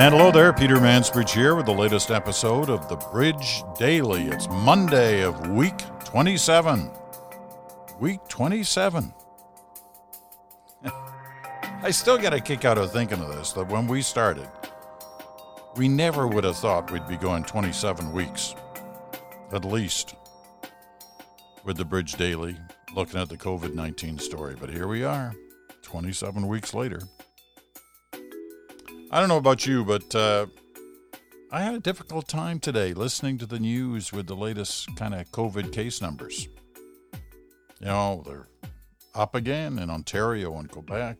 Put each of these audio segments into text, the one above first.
And hello there, Peter Mansbridge here with the latest episode of The Bridge Daily. It's Monday of week 27. Week 27. I still get a kick out of thinking of this that when we started, we never would have thought we'd be going 27 weeks, at least, with The Bridge Daily, looking at the COVID 19 story. But here we are, 27 weeks later. I don't know about you, but uh, I had a difficult time today listening to the news with the latest kind of COVID case numbers. You know, they're up again in Ontario and Quebec.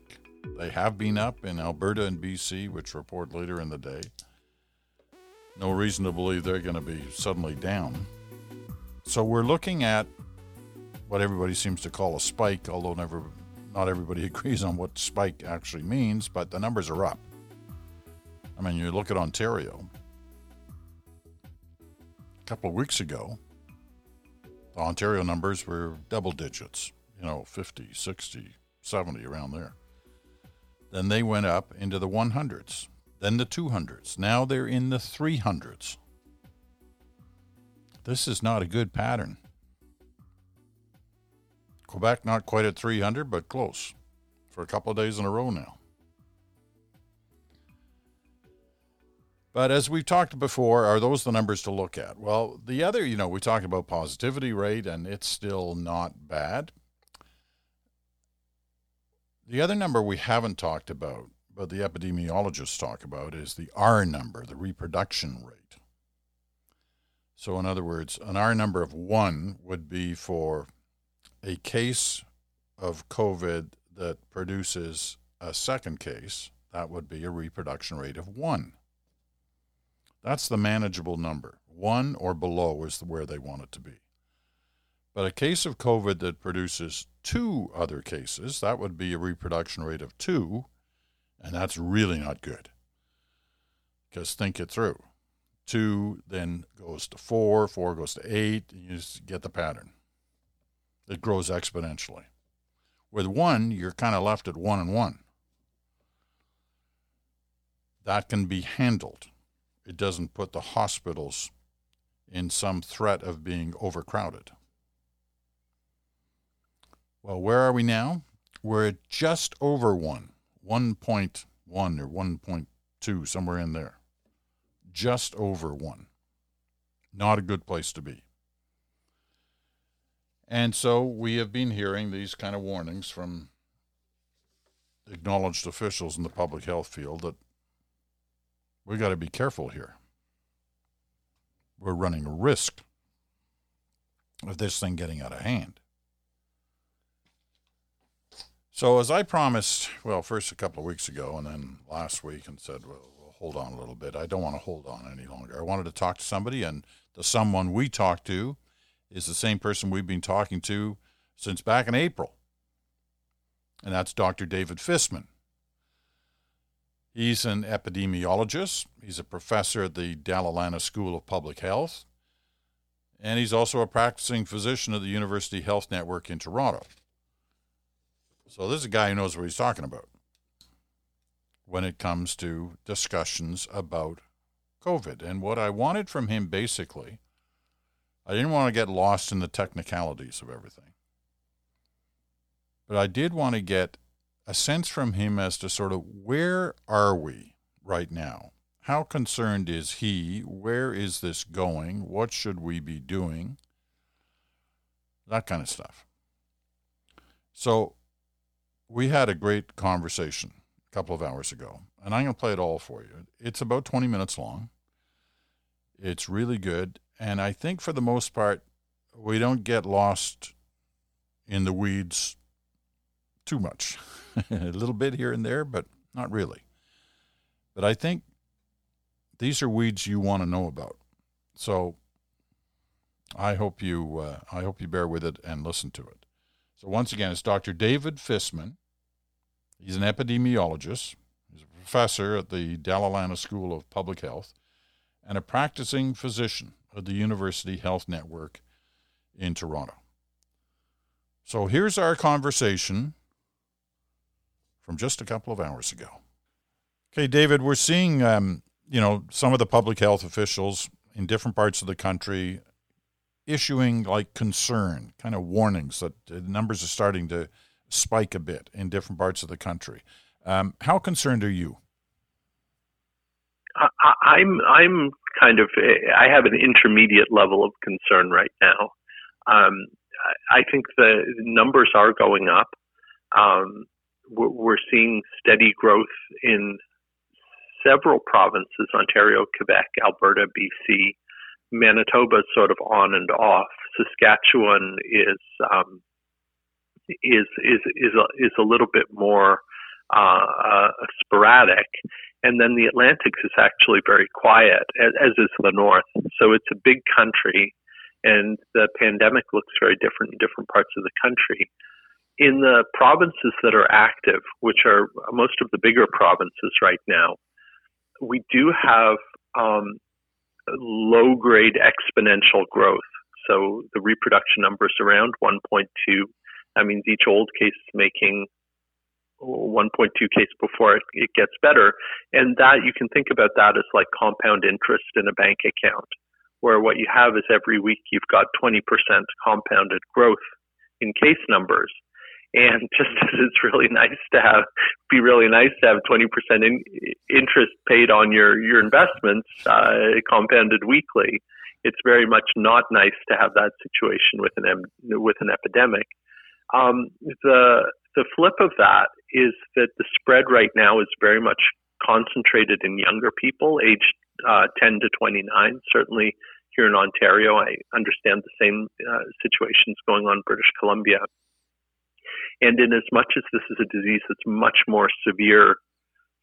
They have been up in Alberta and BC, which report later in the day. No reason to believe they're going to be suddenly down. So we're looking at what everybody seems to call a spike, although never, not everybody agrees on what spike actually means, but the numbers are up. I mean, you look at Ontario. A couple of weeks ago, the Ontario numbers were double digits, you know, 50, 60, 70, around there. Then they went up into the 100s, then the 200s. Now they're in the 300s. This is not a good pattern. Quebec not quite at 300, but close for a couple of days in a row now. But as we've talked before, are those the numbers to look at? Well, the other, you know, we talked about positivity rate, and it's still not bad. The other number we haven't talked about, but the epidemiologists talk about, is the R number, the reproduction rate. So, in other words, an R number of one would be for a case of COVID that produces a second case, that would be a reproduction rate of one. That's the manageable number. One or below is where they want it to be. But a case of COVID that produces two other cases, that would be a reproduction rate of two, and that's really not good. Because think it through. Two then goes to four, four goes to eight, and you just get the pattern. It grows exponentially. With one, you're kind of left at one and one. That can be handled it doesn't put the hospitals in some threat of being overcrowded. Well, where are we now? We're at just over 1, 1.1 or 1.2, somewhere in there. Just over 1. Not a good place to be. And so we have been hearing these kind of warnings from acknowledged officials in the public health field that we got to be careful here. We're running a risk of this thing getting out of hand. So, as I promised, well, first a couple of weeks ago and then last week, and said, well, we'll hold on a little bit. I don't want to hold on any longer. I wanted to talk to somebody, and the someone we talked to is the same person we've been talking to since back in April. And that's Dr. David Fisman. He's an epidemiologist. He's a professor at the Dalla Lana School of Public Health. And he's also a practicing physician at the University Health Network in Toronto. So this is a guy who knows what he's talking about when it comes to discussions about COVID. And what I wanted from him basically, I didn't want to get lost in the technicalities of everything. But I did want to get a sense from him as to sort of where are we right now? How concerned is he? Where is this going? What should we be doing? That kind of stuff. So we had a great conversation a couple of hours ago, and I'm going to play it all for you. It's about 20 minutes long. It's really good. And I think for the most part, we don't get lost in the weeds too much. a little bit here and there, but not really. But I think these are weeds you want to know about. So I hope you uh, I hope you bear with it and listen to it. So once again, it's Dr. David Fisman. He's an epidemiologist. He's a professor at the Lana School of Public Health and a practicing physician at the University Health Network in Toronto. So here's our conversation from just a couple of hours ago. Okay, David, we're seeing um, you know, some of the public health officials in different parts of the country issuing like concern, kind of warnings that the numbers are starting to spike a bit in different parts of the country. Um, how concerned are you? I, I'm I'm kind of I have an intermediate level of concern right now. Um, I think the numbers are going up. Um, we're seeing steady growth in several provinces Ontario, Quebec, Alberta, BC. Manitoba sort of on and off. Saskatchewan is um, is is is a, is a little bit more uh, uh, sporadic, and then the Atlantic is actually very quiet, as, as is the North. So it's a big country, and the pandemic looks very different in different parts of the country in the provinces that are active, which are most of the bigger provinces right now, we do have um, low grade exponential growth. So the reproduction number is around 1.2. That means each old case is making 1.2 case before it, it gets better. And that you can think about that as like compound interest in a bank account, where what you have is every week you've got 20% compounded growth in case numbers. And just as it's really nice to have, be really nice to have 20% in, interest paid on your, your investments, uh, compounded weekly. It's very much not nice to have that situation with an, with an epidemic. Um, the, the flip of that is that the spread right now is very much concentrated in younger people, aged uh, 10 to 29. Certainly here in Ontario, I understand the same uh, situations going on in British Columbia. And in as much as this is a disease that's much more severe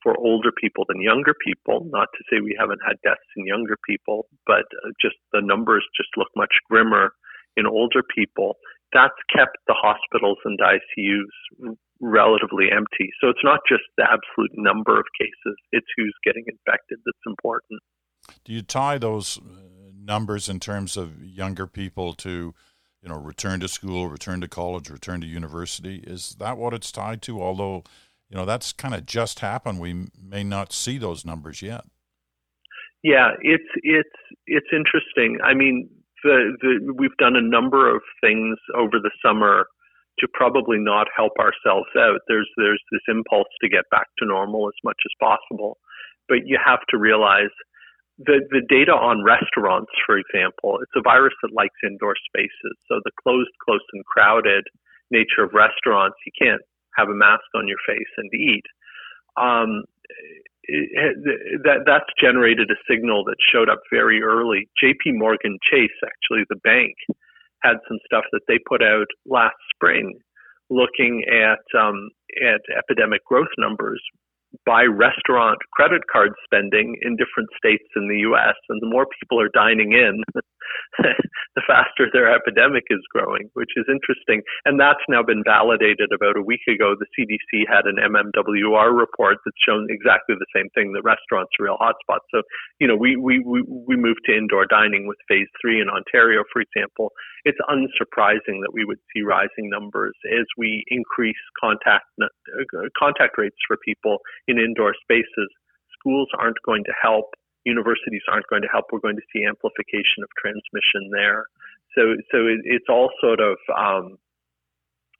for older people than younger people, not to say we haven't had deaths in younger people, but uh, just the numbers just look much grimmer in older people, that's kept the hospitals and ICUs relatively empty. So it's not just the absolute number of cases, it's who's getting infected that's important. Do you tie those uh, numbers in terms of younger people to you know, return to school, return to college, return to university. Is that what it's tied to? Although, you know, that's kind of just happened. We may not see those numbers yet. Yeah, it's it's it's interesting. I mean, the, the we've done a number of things over the summer to probably not help ourselves out. There's there's this impulse to get back to normal as much as possible, but you have to realize the, the data on restaurants, for example, it's a virus that likes indoor spaces. So the closed, close, and crowded nature of restaurants, you can't have a mask on your face and eat. Um, it, that that's generated a signal that showed up very early. J.P. Morgan Chase, actually the bank, had some stuff that they put out last spring, looking at um, at epidemic growth numbers by restaurant credit card spending in different states in the US. And the more people are dining in, the faster their epidemic is growing, which is interesting. And that's now been validated about a week ago. The CDC had an MMWR report that's shown exactly the same thing that restaurants are real hotspots. So, you know, we, we, we, we moved to indoor dining with phase three in Ontario, for example. It's unsurprising that we would see rising numbers as we increase contact, uh, contact rates for people in indoor spaces. Schools aren't going to help. Universities aren't going to help. We're going to see amplification of transmission there. So, so it, it's all sort of um,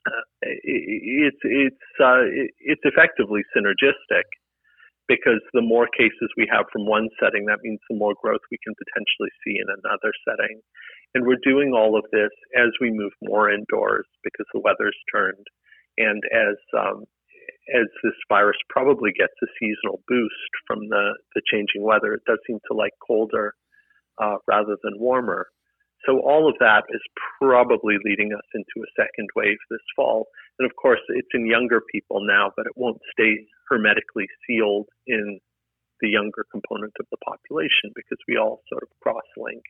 uh, it, it's it's uh, it, it's effectively synergistic because the more cases we have from one setting, that means the more growth we can potentially see in another setting. And we're doing all of this as we move more indoors because the weather's turned, and as um, as this virus probably gets a seasonal boost from the, the changing weather. It does seem to like colder uh, rather than warmer. So all of that is probably leading us into a second wave this fall. And of course, it's in younger people now, but it won't stay hermetically sealed in the younger component of the population because we all sort of cross-link.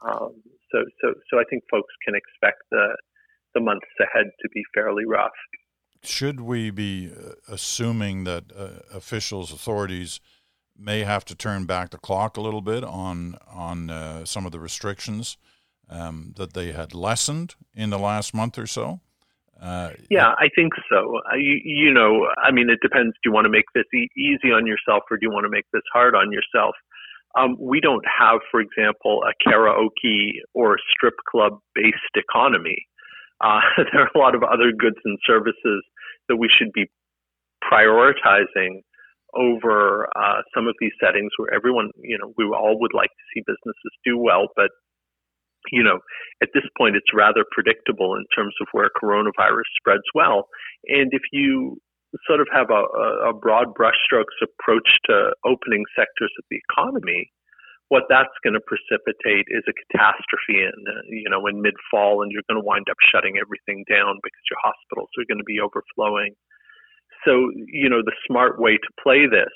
Um, so, so, so I think folks can expect the the months ahead to be fairly rough should we be uh, assuming that uh, officials, authorities, may have to turn back the clock a little bit on on uh, some of the restrictions um, that they had lessened in the last month or so? Uh, yeah, I think so. I, you know, I mean, it depends. Do you want to make this e- easy on yourself or do you want to make this hard on yourself? Um, we don't have, for example, a karaoke or strip club based economy. Uh, there are a lot of other goods and services that we should be prioritizing over uh, some of these settings where everyone, you know, we all would like to see businesses do well, but you know, at this point, it's rather predictable in terms of where coronavirus spreads well. And if you sort of have a, a broad brushstrokes approach to opening sectors of the economy, what that's going to precipitate is a catastrophe in uh, you know in mid fall, and you're going to wind up shutting everything down because your hospitals are going to be overflowing. So you know the smart way to play this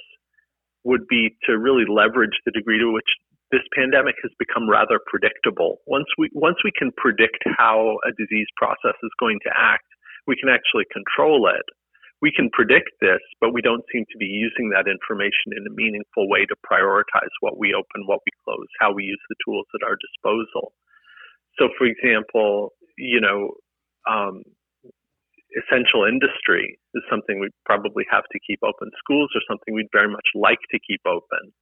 would be to really leverage the degree to which this pandemic has become rather predictable. Once we once we can predict how a disease process is going to act, we can actually control it. We can predict this, but we don't seem to be using that information in a meaningful way to prioritize what we open, what we close, how we use the tools at our disposal. So, for example, you know, um, essential industry is something we probably have to keep open. Schools are something we'd very much like to keep open.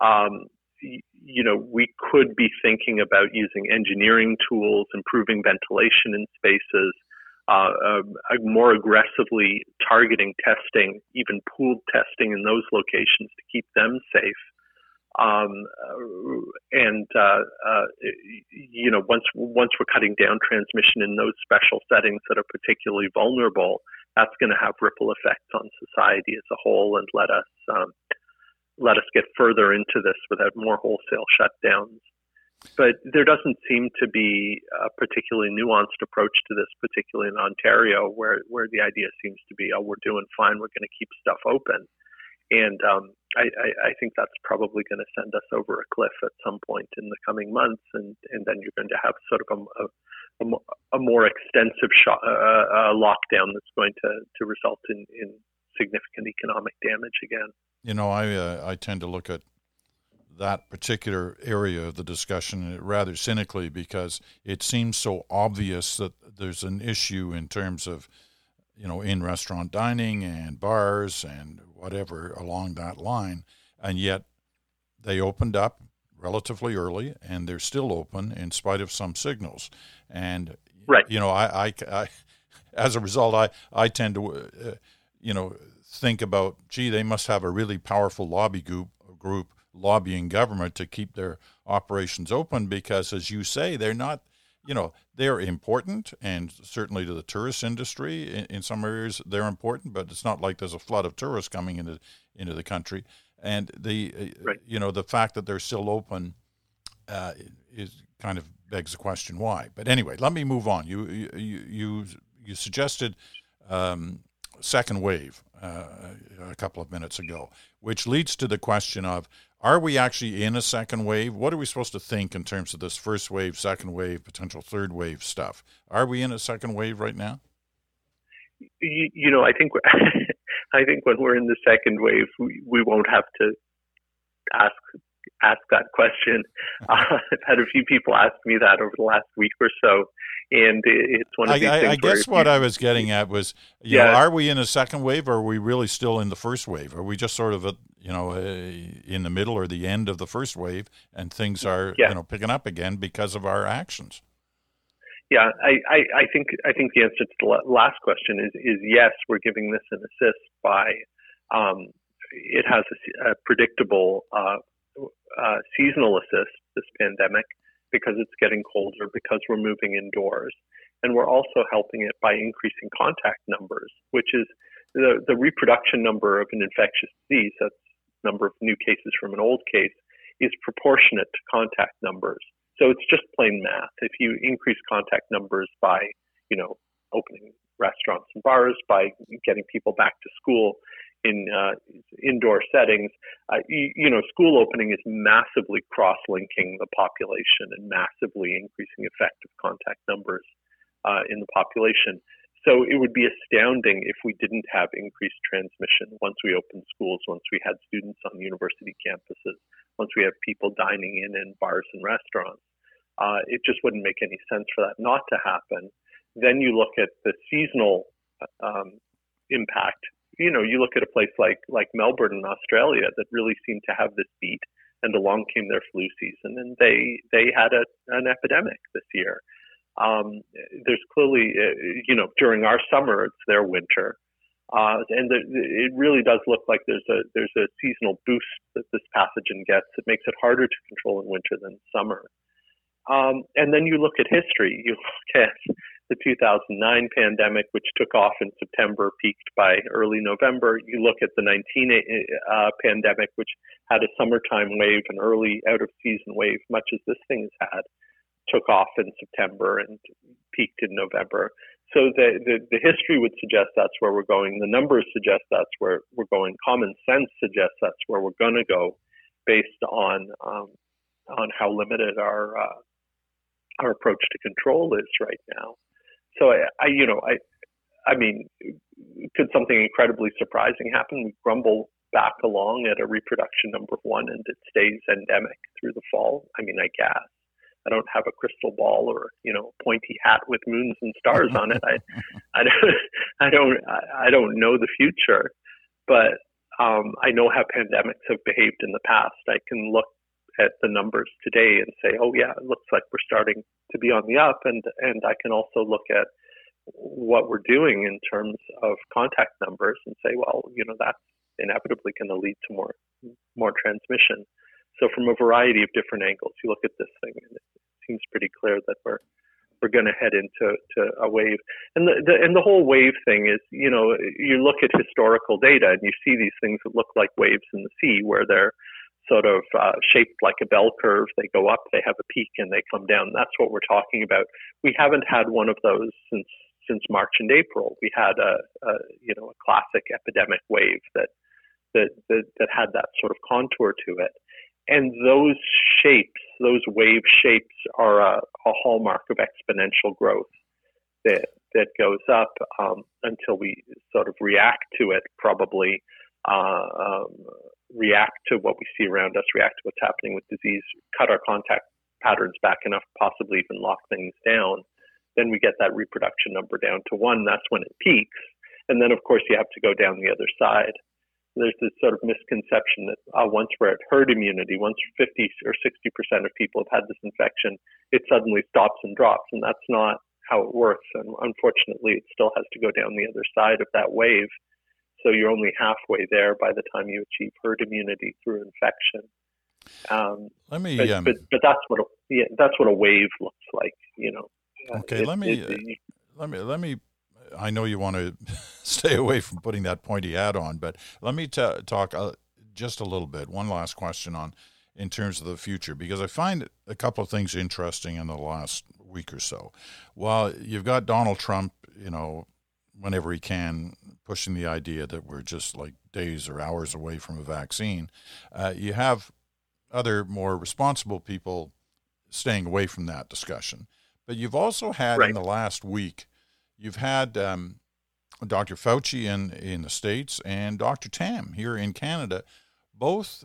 Um, you know, we could be thinking about using engineering tools, improving ventilation in spaces, uh, uh, more aggressively targeting testing, even pooled testing in those locations to keep them safe. Um, uh, and uh, uh, you know, once once we're cutting down transmission in those special settings that are particularly vulnerable, that's going to have ripple effects on society as a whole and let us um, let us get further into this without more wholesale shutdowns. But there doesn't seem to be a particularly nuanced approach to this, particularly in Ontario, where, where the idea seems to be, oh, we're doing fine, we're going to keep stuff open. And um, I, I, I, think that's probably going to send us over a cliff at some point in the coming months, and, and then you're going to have sort of a, a, a more extensive sh- uh, uh, lockdown that's going to, to result in, in significant economic damage again. You know, I uh, I tend to look at that particular area of the discussion rather cynically because it seems so obvious that there's an issue in terms of, you know, in restaurant dining and bars and whatever along that line, and yet they opened up relatively early and they're still open in spite of some signals, and right. you know, I, I, I as a result, I I tend to, uh, you know think about, gee, they must have a really powerful lobby group, group lobbying government to keep their operations open because, as you say, they're not, you know, they're important and certainly to the tourist industry in, in some areas they're important, but it's not like there's a flood of tourists coming into into the country. And the, uh, right. you know, the fact that they're still open uh, is kind of begs the question why. But anyway, let me move on. You you you you suggested um, second wave uh, a couple of minutes ago, which leads to the question of are we actually in a second wave? What are we supposed to think in terms of this first wave, second wave, potential third wave stuff? Are we in a second wave right now? You, you know, I think I think when we're in the second wave, we, we won't have to ask ask that question. Uh, I've had a few people ask me that over the last week or so, and it's one of these I, things. I guess what I was getting at was, you yeah. know, are we in a second wave, or are we really still in the first wave? Are we just sort of, a, you know, a, in the middle or the end of the first wave, and things are, yeah. you know, picking up again because of our actions? Yeah, I, I, I think I think the answer to the last question is is yes. We're giving this an assist by um, it has a, a predictable uh, uh, seasonal assist. This pandemic because it's getting colder, because we're moving indoors. And we're also helping it by increasing contact numbers, which is the, the reproduction number of an infectious disease, that's number of new cases from an old case, is proportionate to contact numbers. So it's just plain math. If you increase contact numbers by, you know, opening restaurants and bars, by getting people back to school, in uh, indoor settings, uh, you, you, know, school opening is massively cross-linking the population and massively increasing effective contact numbers uh, in the population. So it would be astounding if we didn't have increased transmission once we opened schools, once we had students on university campuses, once we have people dining in in bars and restaurants. Uh, it just wouldn't make any sense for that not to happen. Then you look at the seasonal um, impact. You know, you look at a place like like Melbourne in Australia that really seemed to have this beat, and along came their flu season, and they they had a, an epidemic this year. Um, there's clearly, uh, you know, during our summer, it's their winter. Uh, and the, it really does look like there's a there's a seasonal boost that this pathogen gets. It makes it harder to control in winter than summer. Um, and then you look at history. You look at the 2009 pandemic, which took off in September, peaked by early November. You look at the 19 uh, pandemic, which had a summertime wave, an early out of season wave, much as this thing has had, took off in September and peaked in November. So the, the, the history would suggest that's where we're going. The numbers suggest that's where we're going. Common sense suggests that's where we're going to go, based on um, on how limited our uh, our approach to control is right now. So I, I, you know, I, I mean, could something incredibly surprising happen? We grumble back along at a reproduction number one, and it stays endemic through the fall. I mean, I guess. I don't have a crystal ball or you know pointy hat with moons and stars on it. I I don't I don't I don't know the future, but um, I know how pandemics have behaved in the past. I can look at the numbers today and say, oh yeah, it looks like we're starting to be on the up, and and I can also look at what we're doing in terms of contact numbers and say, well, you know, that's inevitably going to lead to more more transmission. So from a variety of different angles, you look at this thing, and it seems pretty clear that we're we're going to head into to a wave. And the, the, and the whole wave thing is, you know, you look at historical data and you see these things that look like waves in the sea, where they're sort of uh, shaped like a bell curve. They go up, they have a peak, and they come down. That's what we're talking about. We haven't had one of those since since March and April. We had a, a you know a classic epidemic wave that, that that that had that sort of contour to it. And those shapes, those wave shapes, are a, a hallmark of exponential growth that that goes up um, until we sort of react to it, probably uh, um, react to what we see around us, react to what's happening with disease, cut our contact patterns back enough, possibly even lock things down. Then we get that reproduction number down to one. That's when it peaks. And then, of course, you have to go down the other side there's this sort of misconception that uh, once we're at herd immunity, once 50 or 60 percent of people have had this infection, it suddenly stops and drops, and that's not how it works. And unfortunately, it still has to go down the other side of that wave. So you're only halfway there by the time you achieve herd immunity through infection. Um, let me, but, um, but, but, that's what a, yeah, that's what a wave looks like. You know. Okay, it, let me it, it, let me let me I know you want to stay away from putting that pointy hat on, but let me t- talk uh, just a little bit. One last question on in terms of the future, because I find a couple of things interesting in the last week or so. While you've got Donald Trump, you know, whenever he can, pushing the idea that we're just like days or hours away from a vaccine, uh, you have other more responsible people staying away from that discussion. But you've also had right. in the last week You've had um, Dr. Fauci in, in the States and Dr. Tam here in Canada, both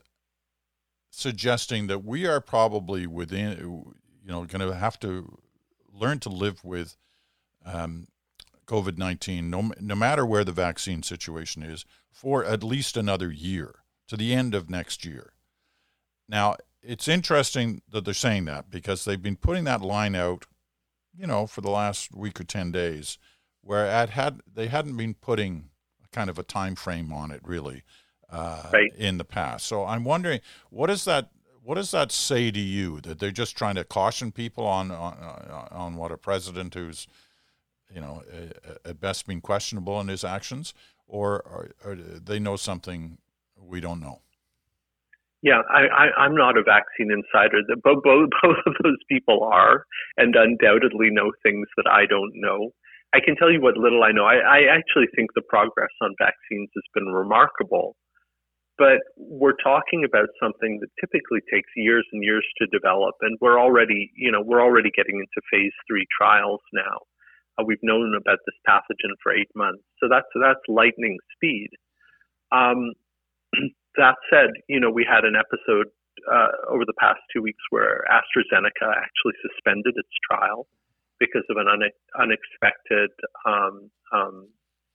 suggesting that we are probably within, you know, going to have to learn to live with um, COVID 19, no, no matter where the vaccine situation is, for at least another year to the end of next year. Now, it's interesting that they're saying that because they've been putting that line out you know, for the last week or 10 days, where it had they hadn't been putting kind of a time frame on it really uh, right. in the past. So I'm wondering, what does that what does that say to you that they're just trying to caution people on on, on what a president who's you know at best being questionable in his actions, or, or, or they know something we don't know? Yeah, I, am not a vaccine insider. Both, both, both of those people are, and undoubtedly know things that I don't know. I can tell you what little I know. I, I actually think the progress on vaccines has been remarkable, but we're talking about something that typically takes years and years to develop, and we're already, you know, we're already getting into phase three trials now. Uh, we've known about this pathogen for eight months, so that's that's lightning speed. Um, that said, you know, we had an episode uh, over the past two weeks where AstraZeneca actually suspended its trial because of an une- unexpected um, um,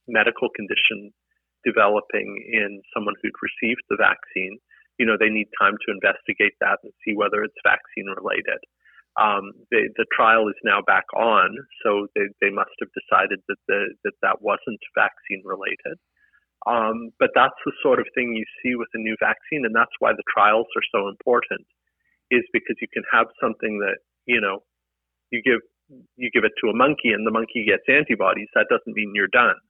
medical condition developing in someone who'd received the vaccine, you know, they need time to investigate that and see whether it's vaccine related. Um, they, the trial is now back on, so they, they must have decided that the, that that wasn't vaccine related. Um, but that's the sort of thing you see with a new vaccine, and that's why the trials are so important. Is because you can have something that you know you give you give it to a monkey and the monkey gets antibodies. That doesn't mean you're done.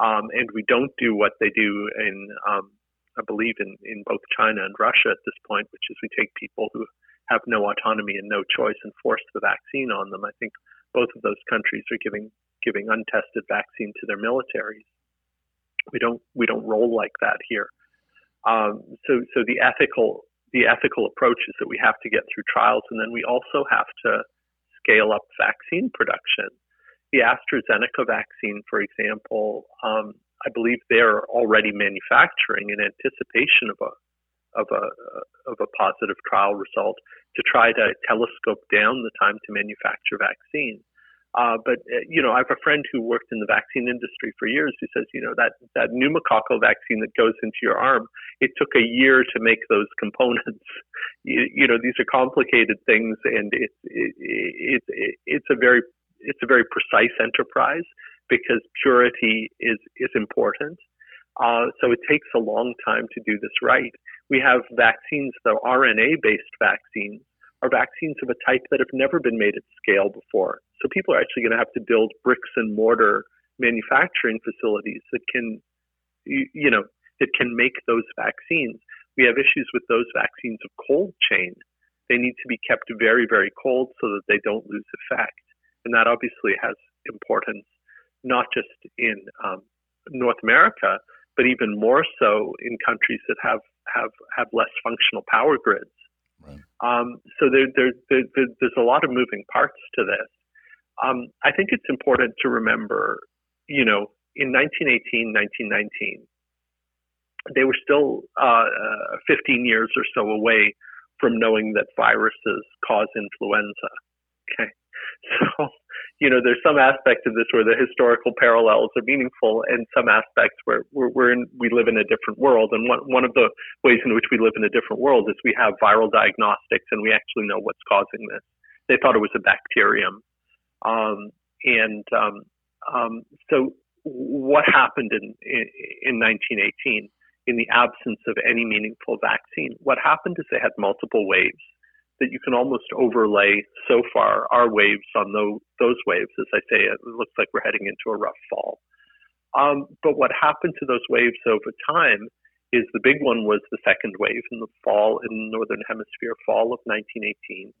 Um, and we don't do what they do in, um, I believe, in, in both China and Russia at this point, which is we take people who have no autonomy and no choice and force the vaccine on them. I think both of those countries are giving giving untested vaccine to their militaries. We don't we don't roll like that here. Um, so so the ethical the ethical approach is that we have to get through trials, and then we also have to scale up vaccine production the AstraZeneca vaccine, for example, um, I believe they're already manufacturing in anticipation of a of a of a positive trial result to try to telescope down the time to manufacture vaccine. Uh, but uh, you know, I have a friend who worked in the vaccine industry for years who says, you know, that that pneumococcal vaccine that goes into your arm, it took a year to make those components. you, you know, these are complicated things, and it's it, it, it, it's a very it's a very precise enterprise because purity is is important. Uh, so it takes a long time to do this right. We have vaccines, though RNA-based vaccines are vaccines of a type that have never been made at scale before. So people are actually going to have to build bricks and mortar manufacturing facilities that can, you know, that can make those vaccines. We have issues with those vaccines of cold chain. They need to be kept very, very cold so that they don't lose effect. And that obviously has importance not just in um, North America, but even more so in countries that have, have, have less functional power grids. Right. Um, so there, there, there, there's a lot of moving parts to this. Um, I think it's important to remember, you know, in 1918, 1919, they were still uh, uh, 15 years or so away from knowing that viruses cause influenza. Okay. So, you know, there's some aspects of this where the historical parallels are meaningful, and some aspects where we're, we're in, we live in a different world. And one one of the ways in which we live in a different world is we have viral diagnostics, and we actually know what's causing this. They thought it was a bacterium, um, and um, um, so what happened in, in in 1918 in the absence of any meaningful vaccine? What happened is they had multiple waves that you can almost overlay so far our waves on those, those waves. As I say, it looks like we're heading into a rough fall. Um, but what happened to those waves over time is the big one was the second wave in the fall in the northern hemisphere, fall of 1918.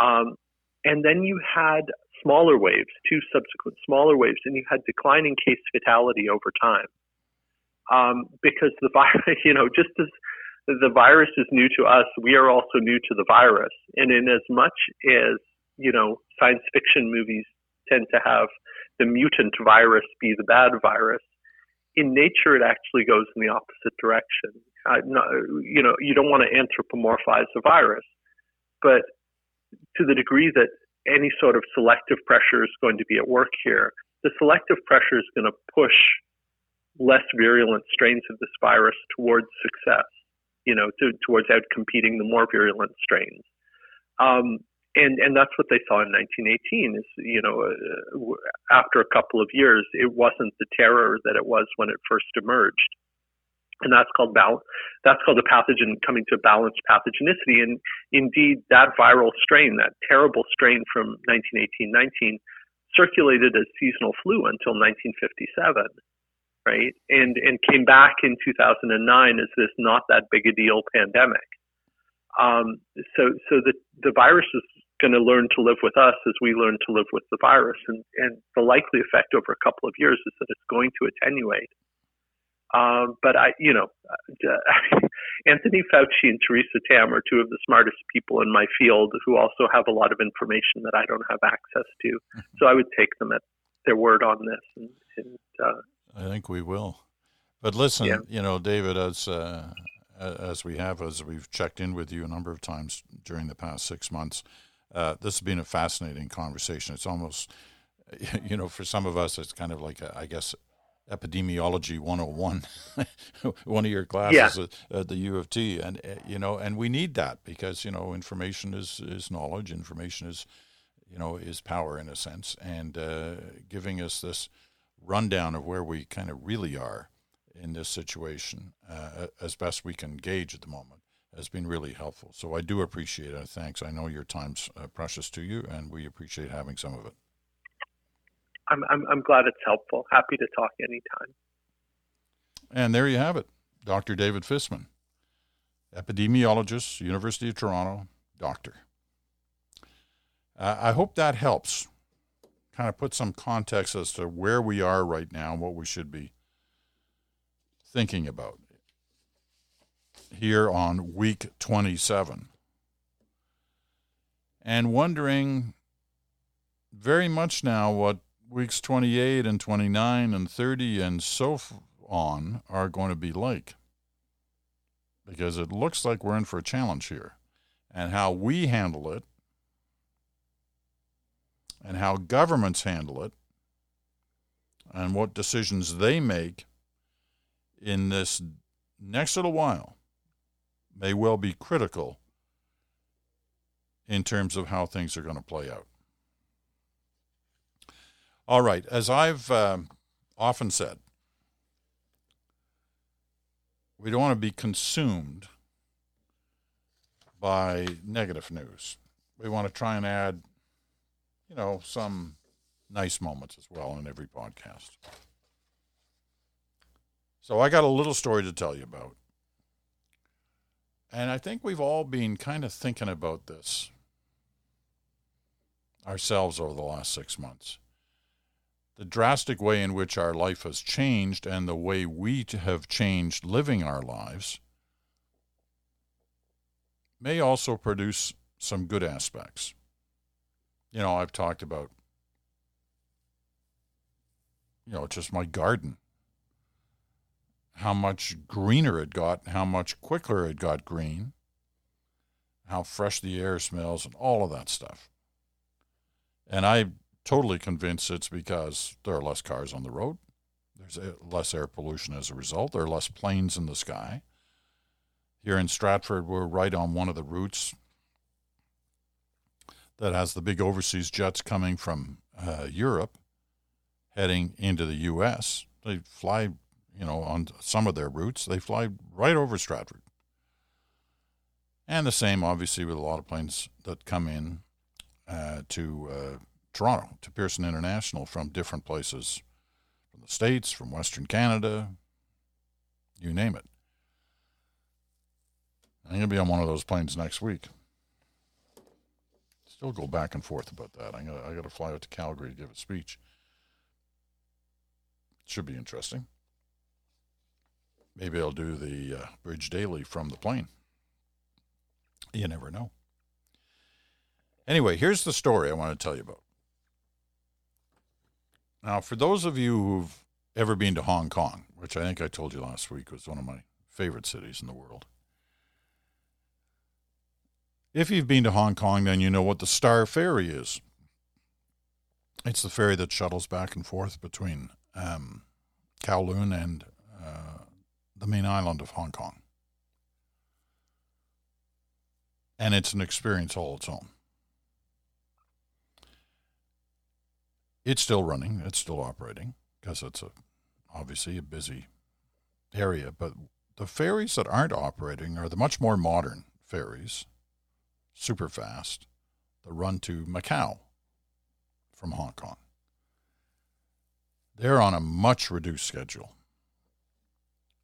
Um, and then you had smaller waves, two subsequent smaller waves, and you had declining case fatality over time. Um, because the virus, you know, just as the virus is new to us. We are also new to the virus. And in as much as, you know, science fiction movies tend to have the mutant virus be the bad virus, in nature it actually goes in the opposite direction. Uh, no, you know, you don't want to anthropomorphize the virus, but to the degree that any sort of selective pressure is going to be at work here, the selective pressure is going to push less virulent strains of this virus towards success you know, to, towards out competing the more virulent strains. Um, and and that's what they saw in 1918. Is you know, uh, after a couple of years, it wasn't the terror that it was when it first emerged, and that's called bal- That's called a pathogen coming to balanced pathogenicity. And indeed, that viral strain, that terrible strain from 1918-19, circulated as seasonal flu until 1957 right? And and came back in 2009 as this not that big a deal pandemic. Um, so so the the virus is going to learn to live with us as we learn to live with the virus, and and the likely effect over a couple of years is that it's going to attenuate. Um, but I, you know, Anthony Fauci and Theresa Tam are two of the smartest people in my field who also have a lot of information that I don't have access to. Mm-hmm. So I would take them at their word on this and, and uh, I think we will. But listen, yeah. you know, David, as uh, as we have, as we've checked in with you a number of times during the past six months, Uh, this has been a fascinating conversation. It's almost, you know, for some of us, it's kind of like, a, I guess, epidemiology 101 one of your classes yeah. at, the u of t and uh, you know and we need that because you know information is is knowledge information is you know is power in a sense and uh, giving us this rundown of where we kind of really are in this situation uh, as best we can gauge at the moment has been really helpful. So I do appreciate it. Thanks. I know your time's uh, precious to you, and we appreciate having some of it. I'm, I'm, I'm glad it's helpful. Happy to talk anytime. And there you have it, Dr. David Fisman, epidemiologist, University of Toronto, doctor. Uh, I hope that helps kind of put some context as to where we are right now and what we should be thinking about here on week 27 and wondering very much now what weeks 28 and 29 and 30 and so on are going to be like. Because it looks like we're in for a challenge here. And how we handle it, and how governments handle it, and what decisions they make in this next little while may well be critical in terms of how things are going to play out. All right, as I've um, often said, we don't want to be consumed by negative news. We want to try and add, you know, some nice moments as well in every podcast. So I got a little story to tell you about. And I think we've all been kind of thinking about this ourselves over the last six months the drastic way in which our life has changed and the way we have changed living our lives may also produce some good aspects. You know, I've talked about, you know, just my garden, how much greener it got, how much quicker it got green, how fresh the air smells, and all of that stuff. And I'm totally convinced it's because there are less cars on the road. There's less air pollution as a result. There are less planes in the sky. Here in Stratford, we're right on one of the routes that has the big overseas jets coming from uh, Europe heading into the U.S. They fly, you know, on some of their routes, they fly right over Stratford. And the same, obviously, with a lot of planes that come in uh, to uh, Toronto to Pearson International from different places, from the States, from Western Canada, you name it. I'm going to be on one of those planes next week. Still go back and forth about that. I got I got to fly out to Calgary to give a speech. Should be interesting. Maybe I'll do the uh, bridge daily from the plane. You never know. Anyway, here's the story I want to tell you about. Now, for those of you who've ever been to Hong Kong, which I think I told you last week was one of my favorite cities in the world, if you've been to Hong Kong, then you know what the Star Ferry is. It's the ferry that shuttles back and forth between um, Kowloon and uh, the main island of Hong Kong. And it's an experience all its own. It's still running. It's still operating because it's a obviously a busy area. But the ferries that aren't operating are the much more modern ferries, super fast, the run to Macau from Hong Kong. They're on a much reduced schedule.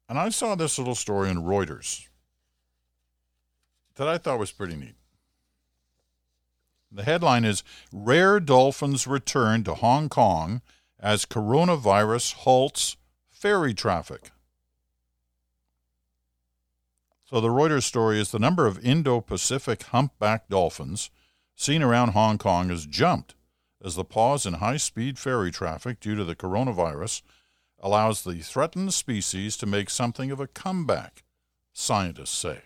And I saw this little story in Reuters that I thought was pretty neat. The headline is Rare Dolphins Return to Hong Kong as Coronavirus Halts Ferry Traffic. So, the Reuters story is the number of Indo Pacific humpback dolphins seen around Hong Kong has jumped as the pause in high speed ferry traffic due to the coronavirus allows the threatened species to make something of a comeback, scientists say.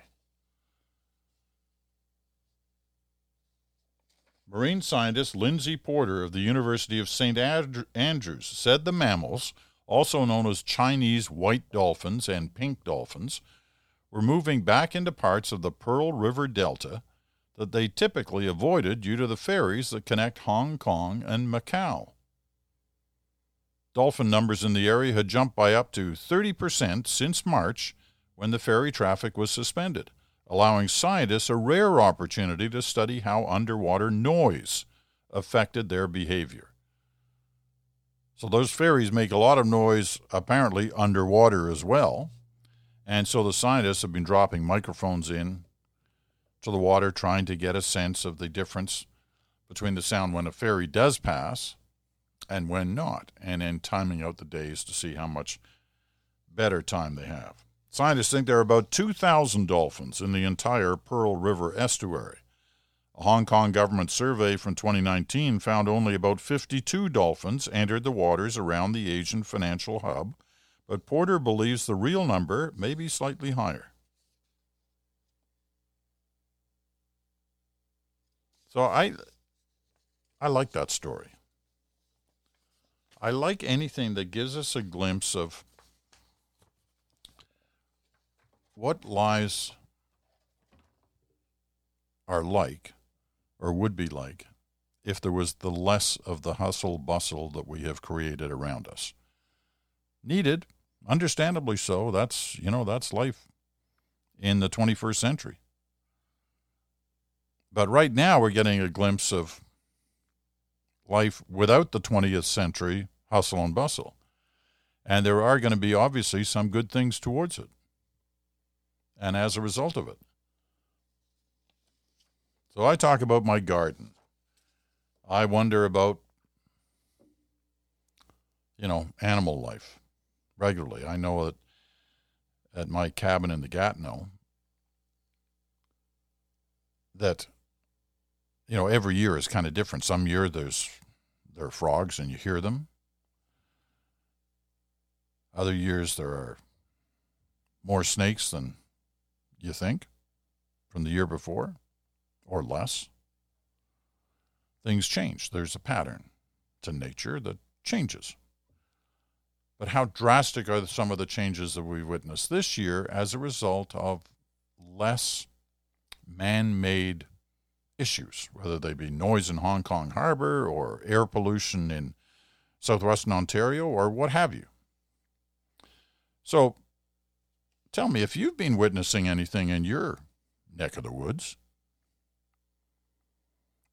marine scientist Lindsay Porter of the University of St. Andrews said the mammals, also known as Chinese white dolphins and pink dolphins, were moving back into parts of the Pearl River Delta that they typically avoided due to the ferries that connect Hong Kong and Macau. Dolphin numbers in the area had jumped by up to 30% since March when the ferry traffic was suspended, allowing scientists a rare opportunity to study how underwater noise affected their behavior. So, those ferries make a lot of noise apparently underwater as well. And so the scientists have been dropping microphones in to the water, trying to get a sense of the difference between the sound when a ferry does pass and when not, and then timing out the days to see how much better time they have. Scientists think there are about 2,000 dolphins in the entire Pearl River estuary. A Hong Kong government survey from 2019 found only about 52 dolphins entered the waters around the Asian financial hub, but Porter believes the real number may be slightly higher. So I I like that story. I like anything that gives us a glimpse of what lives are like or would be like if there was the less of the hustle bustle that we have created around us. Needed, understandably so. That's, you know, that's life in the 21st century. But right now we're getting a glimpse of life without the 20th century hustle and bustle. And there are going to be obviously some good things towards it. And as a result of it. So I talk about my garden. I wonder about, you know, animal life regularly. I know that at my cabin in the Gatineau, that, you know, every year is kind of different. Some year there's there are frogs and you hear them. Other years there are more snakes than you think from the year before or less. Things change. There's a pattern to nature that changes. But how drastic are some of the changes that we've witnessed this year as a result of less man made issues, whether they be noise in Hong Kong Harbor or air pollution in southwestern Ontario or what have you? So tell me if you've been witnessing anything in your neck of the woods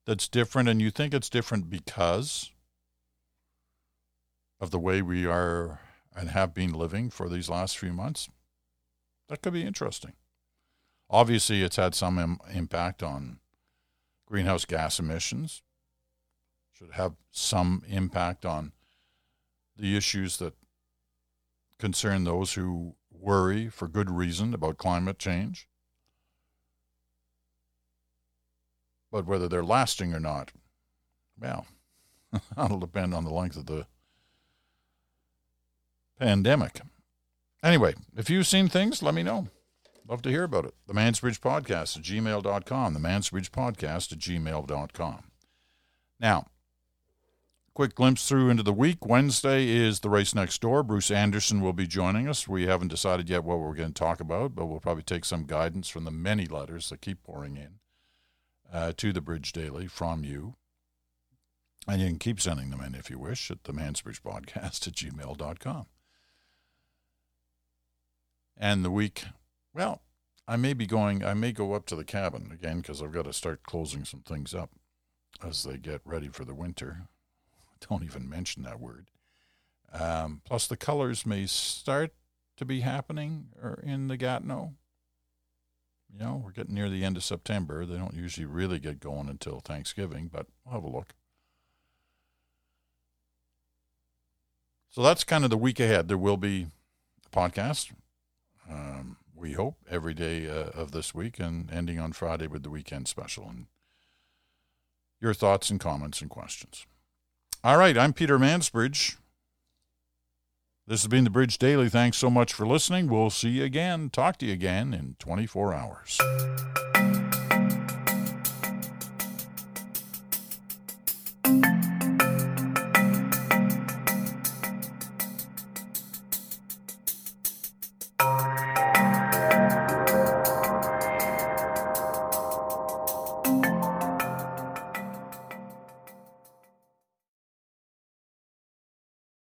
that's different and you think it's different because of the way we are and have been living for these last few months, that could be interesting. Obviously, it's had some Im- impact on greenhouse gas emissions, should have some impact on the issues that concern those who worry for good reason about climate change. But whether they're lasting or not, well, that'll depend on the length of the pandemic. Anyway, if you've seen things, let me know. Love to hear about it. The Mansbridge Podcast at gmail.com. The Mansbridge Podcast at gmail.com. Now, quick glimpse through into the week. Wednesday is the race next door. Bruce Anderson will be joining us. We haven't decided yet what we're going to talk about, but we'll probably take some guidance from the many letters that keep pouring in uh, to the Bridge Daily from you. And you can keep sending them in if you wish at the Mansbridge Podcast at gmail.com. And the week, well, I may be going, I may go up to the cabin again because I've got to start closing some things up as they get ready for the winter. Don't even mention that word. Um, plus, the colors may start to be happening er, in the Gatineau. You know, we're getting near the end of September. They don't usually really get going until Thanksgiving, but we'll have a look. So that's kind of the week ahead. There will be a podcast, um, we hope, every day uh, of this week and ending on Friday with the weekend special. And your thoughts and comments and questions. All right, I'm Peter Mansbridge. This has been the Bridge Daily. Thanks so much for listening. We'll see you again, talk to you again in 24 hours.